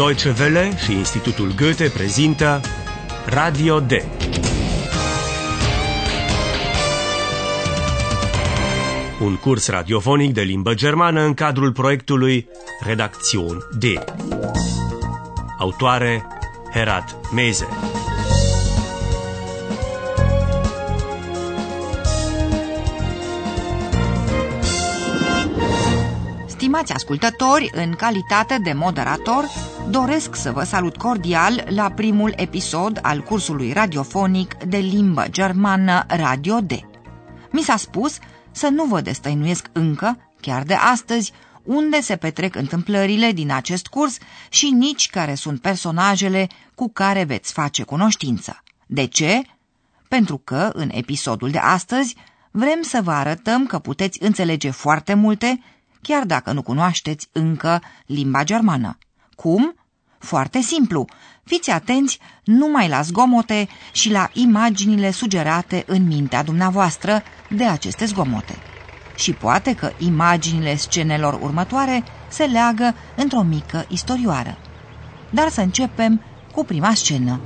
Deutsche Welle și Institutul Goethe prezintă Radio D. Un curs radiofonic de limbă germană în cadrul proiectului Redacțion D. Autoare Herat Meze. Stimați ascultători, în calitate de moderator, doresc să vă salut cordial la primul episod al cursului radiofonic de limbă germană Radio D. Mi s-a spus să nu vă destăinuiesc încă, chiar de astăzi, unde se petrec întâmplările din acest curs și nici care sunt personajele cu care veți face cunoștință. De ce? Pentru că, în episodul de astăzi, vrem să vă arătăm că puteți înțelege foarte multe chiar dacă nu cunoașteți încă limba germană. Cum? Foarte simplu. Fiți atenți numai la zgomote și la imaginile sugerate în mintea dumneavoastră de aceste zgomote. Și poate că imaginile scenelor următoare se leagă într-o mică istorioară. Dar să începem cu prima scenă.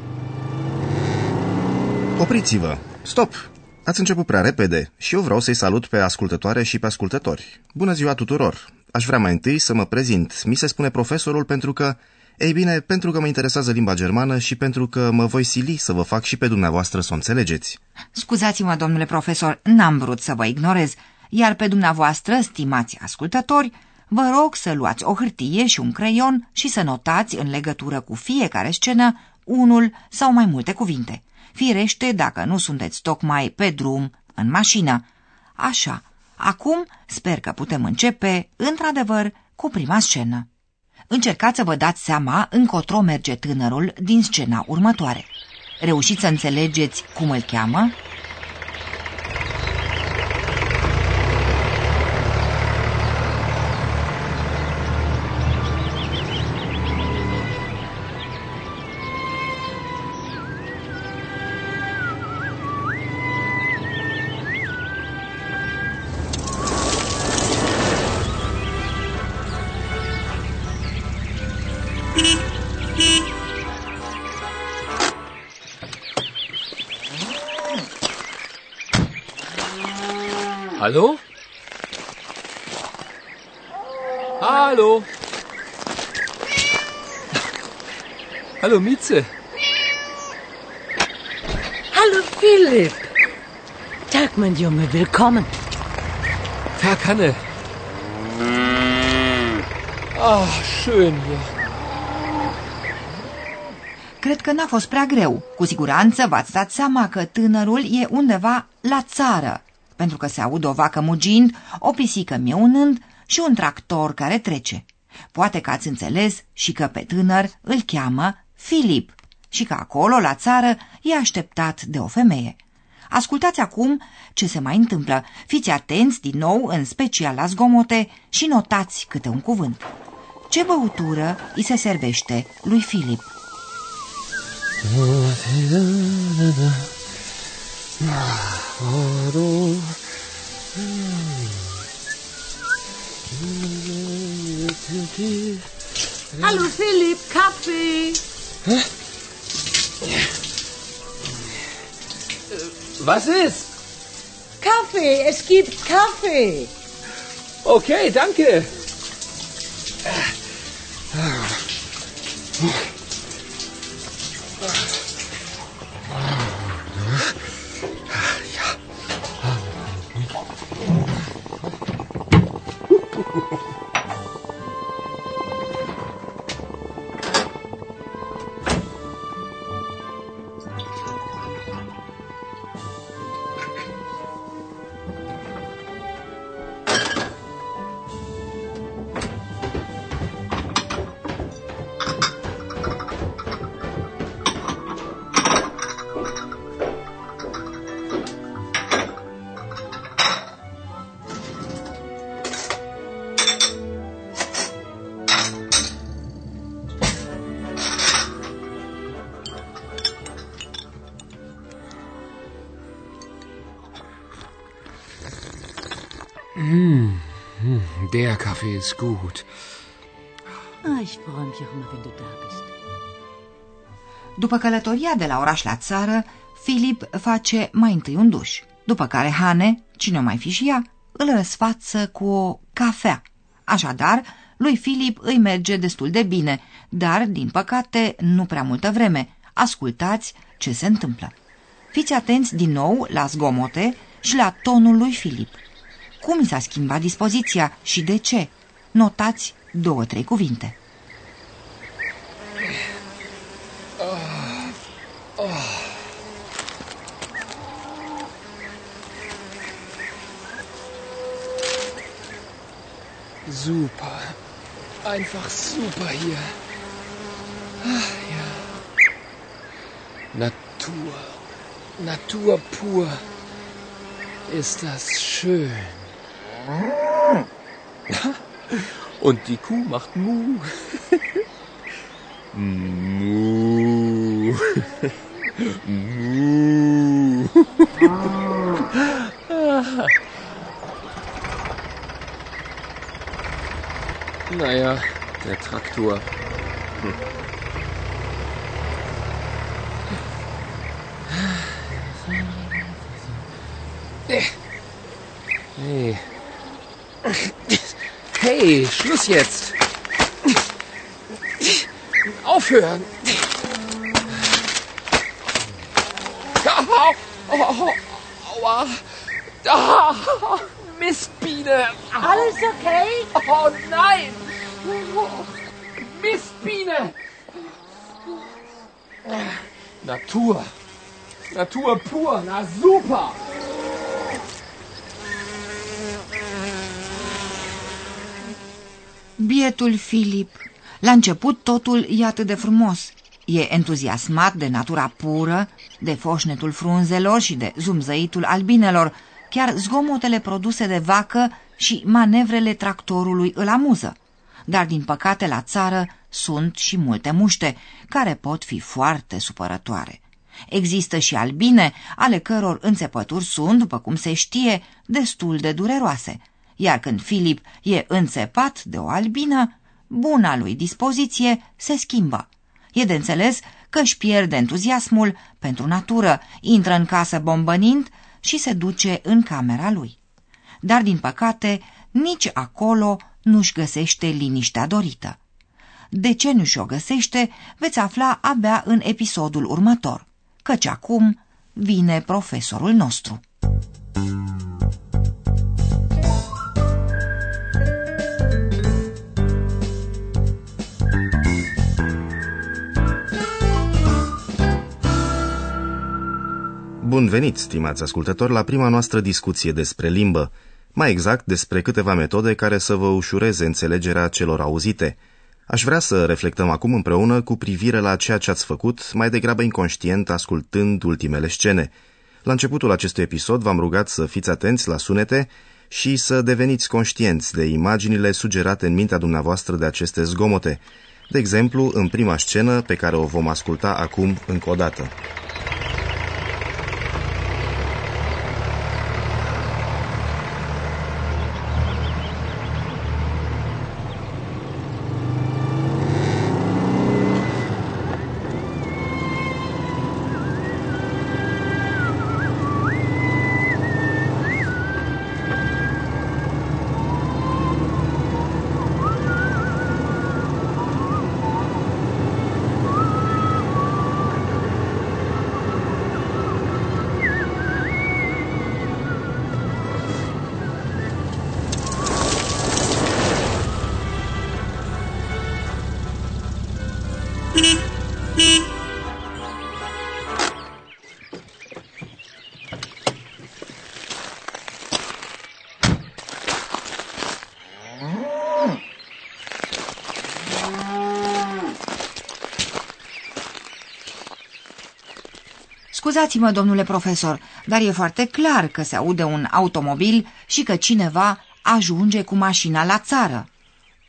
Opriți-vă! Stop! Ați început prea repede și eu vreau să-i salut pe ascultătoare și pe ascultători. Bună ziua tuturor! Aș vrea mai întâi să mă prezint. Mi se spune profesorul pentru că... Ei bine, pentru că mă interesează limba germană și pentru că mă voi sili să vă fac și pe dumneavoastră să o înțelegeți. Scuzați-mă, domnule profesor, n-am vrut să vă ignorez, iar pe dumneavoastră, stimați ascultători, vă rog să luați o hârtie și un creion și să notați în legătură cu fiecare scenă unul sau mai multe cuvinte. Firește dacă nu sunteți tocmai pe drum, în mașină. Așa, acum sper că putem începe, într-adevăr, cu prima scenă. Încercați să vă dați seama încotro merge tânărul din scena următoare. Reușiți să înțelegeți cum îl cheamă? Hallo? Hallo? Hallo Mieze. Hallo Philipp. Tag, mein Junge, willkommen. Tag, Hanne. Ach, schön hier. Cred că n-a fost prea greu. Cu siguranță v-ați dat seama că tânărul e undeva la țară, pentru că se aud o vacă mugind, o pisică mieunând și un tractor care trece. Poate că ați înțeles și că pe tânăr îl cheamă Filip și că acolo, la țară, e așteptat de o femeie. Ascultați acum ce se mai întâmplă. Fiți atenți din nou, în special la zgomote, și notați câte un cuvânt. Ce băutură îi se servește lui Filip? Hallo Philipp, Kaffee. Was ist? Kaffee, es gibt Kaffee. Okay, danke. Ha ha ha. Kaffee ist gut. Ah, ich freue mich auch immer, wenn du da bist. După călătoria de la oraș la țară, Filip face mai întâi un duș, după care Hane, cine o mai fi și ea, îl răsfață cu o cafea. Așadar, lui Filip îi merge destul de bine, dar, din păcate, nu prea multă vreme. Ascultați ce se întâmplă. Fiți atenți din nou la zgomote și la tonul lui Filip. Cum s-a schimbat dispoziția și de ce? Notați două, trei cuvinte. Super. Einfach super hier. Ach, ja. Natur. Natur pur. Ist das schön. Und die Kuh macht Mu. Mu. Mu. Naja, der Traktor. Hm. Hey, Schluss jetzt. Aufhören. Au, au, aua. Mistbiene. Alles okay? Oh nein! Mistbiene! Natur. Natur pur. Na super! Bietul Filip. La început totul e atât de frumos. E entuziasmat de natura pură, de foșnetul frunzelor și de zumzăitul albinelor. Chiar zgomotele produse de vacă și manevrele tractorului îl amuză. Dar, din păcate, la țară sunt și multe muște, care pot fi foarte supărătoare. Există și albine, ale căror înțepături sunt, după cum se știe, destul de dureroase. Iar când Filip e înțepat de o albină, buna lui dispoziție se schimbă. E de înțeles că își pierde entuziasmul pentru natură, intră în casă bombănind și se duce în camera lui. Dar, din păcate, nici acolo nu-și găsește liniștea dorită. De ce nu și-o găsește, veți afla abia în episodul următor, căci acum vine profesorul nostru. Bun venit, stimați ascultători, la prima noastră discuție despre limbă, mai exact despre câteva metode care să vă ușureze înțelegerea celor auzite. Aș vrea să reflectăm acum împreună cu privire la ceea ce ați făcut, mai degrabă inconștient, ascultând ultimele scene. La începutul acestui episod v-am rugat să fiți atenți la sunete și să deveniți conștienți de imaginile sugerate în mintea dumneavoastră de aceste zgomote. De exemplu, în prima scenă pe care o vom asculta acum încă o dată. Scuzați-mă, domnule profesor, dar e foarte clar că se aude un automobil și că cineva ajunge cu mașina la țară.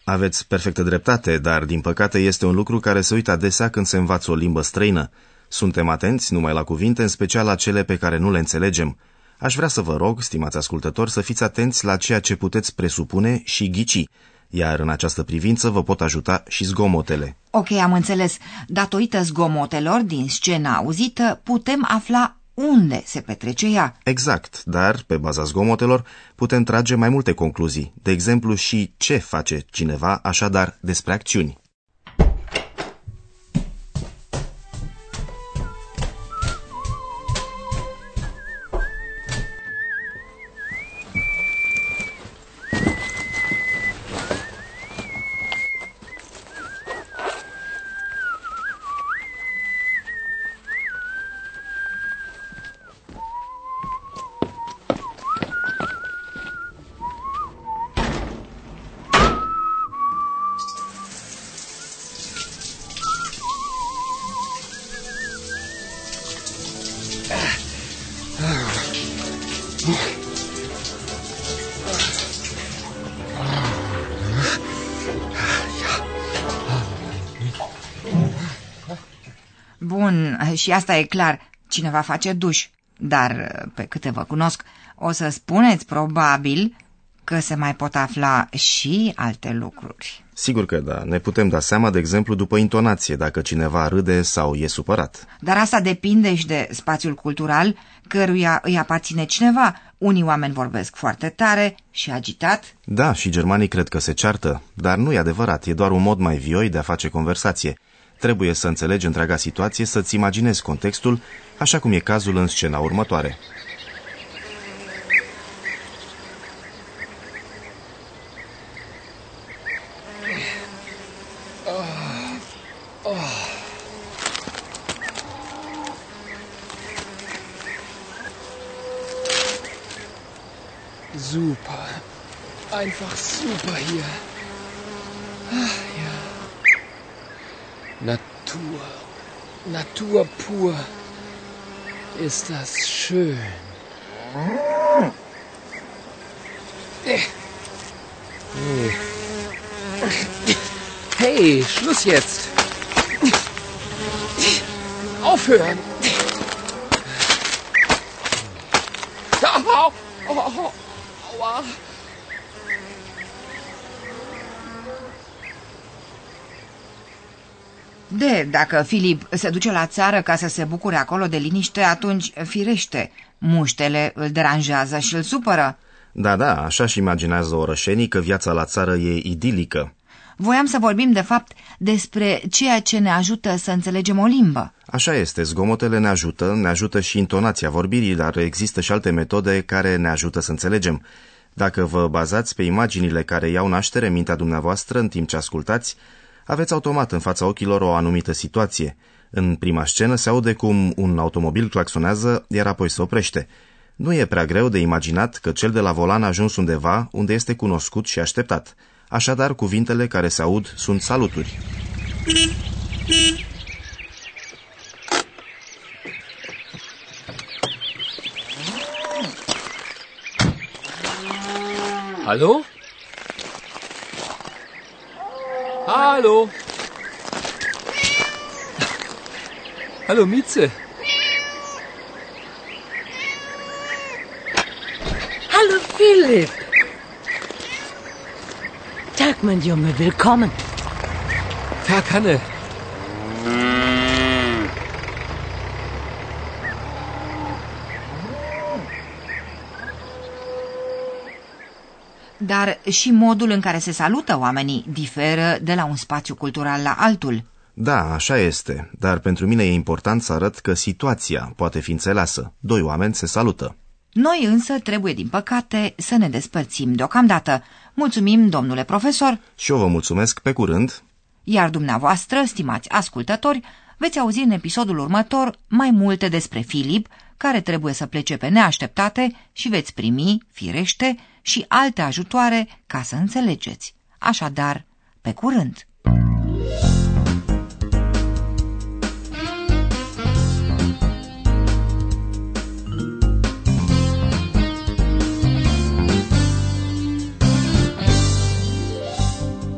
Aveți perfectă dreptate, dar din păcate este un lucru care se uită adesea când se învață o limbă străină. Suntem atenți numai la cuvinte, în special la cele pe care nu le înțelegem. Aș vrea să vă rog, stimați ascultători, să fiți atenți la ceea ce puteți presupune și ghici. Iar în această privință vă pot ajuta și zgomotele. Ok, am înțeles. Datorită zgomotelor din scena auzită, putem afla unde se petrece ea. Exact, dar pe baza zgomotelor putem trage mai multe concluzii, de exemplu și ce face cineva, așadar despre acțiuni. Bun, și asta e clar, cineva face duș. Dar, pe câte vă cunosc, o să spuneți probabil că se mai pot afla și alte lucruri. Sigur că da, ne putem da seama, de exemplu, după intonație, dacă cineva râde sau e supărat. Dar asta depinde și de spațiul cultural căruia îi aparține cineva. Unii oameni vorbesc foarte tare și agitat. Da, și germanii cred că se ceartă, dar nu e adevărat, e doar un mod mai vioi de a face conversație. Trebuie să înțelegi întreaga situație, să-ți imaginezi contextul, așa cum e cazul în scena următoare. Super. Einfach super hier. Natur pur. Ist das schön. Nee. Hey, Schluss jetzt. Aufhören. Au, au, au, aua. De, dacă Filip se duce la țară ca să se bucure acolo de liniște, atunci, firește, muștele îl deranjează și îl supără. Da, da, așa-și imaginează orășenii că viața la țară e idilică. Voiam să vorbim, de fapt, despre ceea ce ne ajută să înțelegem o limbă. Așa este, zgomotele ne ajută, ne ajută și intonația vorbirii, dar există și alte metode care ne ajută să înțelegem. Dacă vă bazați pe imaginile care iau naștere în mintea dumneavoastră în timp ce ascultați, aveți automat în fața ochilor o anumită situație. În prima scenă se aude cum un automobil claxonează, iar apoi se oprește. Nu e prea greu de imaginat că cel de la volan a ajuns undeva unde este cunoscut și așteptat. Așadar, cuvintele care se aud sunt saluturi. Hallo? Hallo? Hallo, Mieze. Hallo, Philipp. Tag, mein Junge, willkommen. Tag, Hanne. Dar și modul în care se salută oamenii diferă de la un spațiu cultural la altul. Da, așa este, dar pentru mine e important să arăt că situația poate fi înțeleasă. Doi oameni se salută. Noi însă trebuie, din păcate, să ne despărțim deocamdată. Mulțumim, domnule profesor, Și eu vă mulțumesc pe curând. iar dumneavoastră, stimați ascultători, veți auzi în episodul următor mai multe despre Filip, care trebuie să plece pe neașteptate și veți primi, firește, și alte ajutoare ca să înțelegeți. Așadar, pe curând!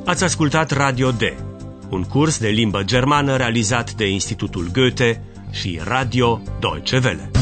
Ați ascultat Radio D, un curs de limbă germană realizat de Institutul Goethe și Radio Deutsche Welle.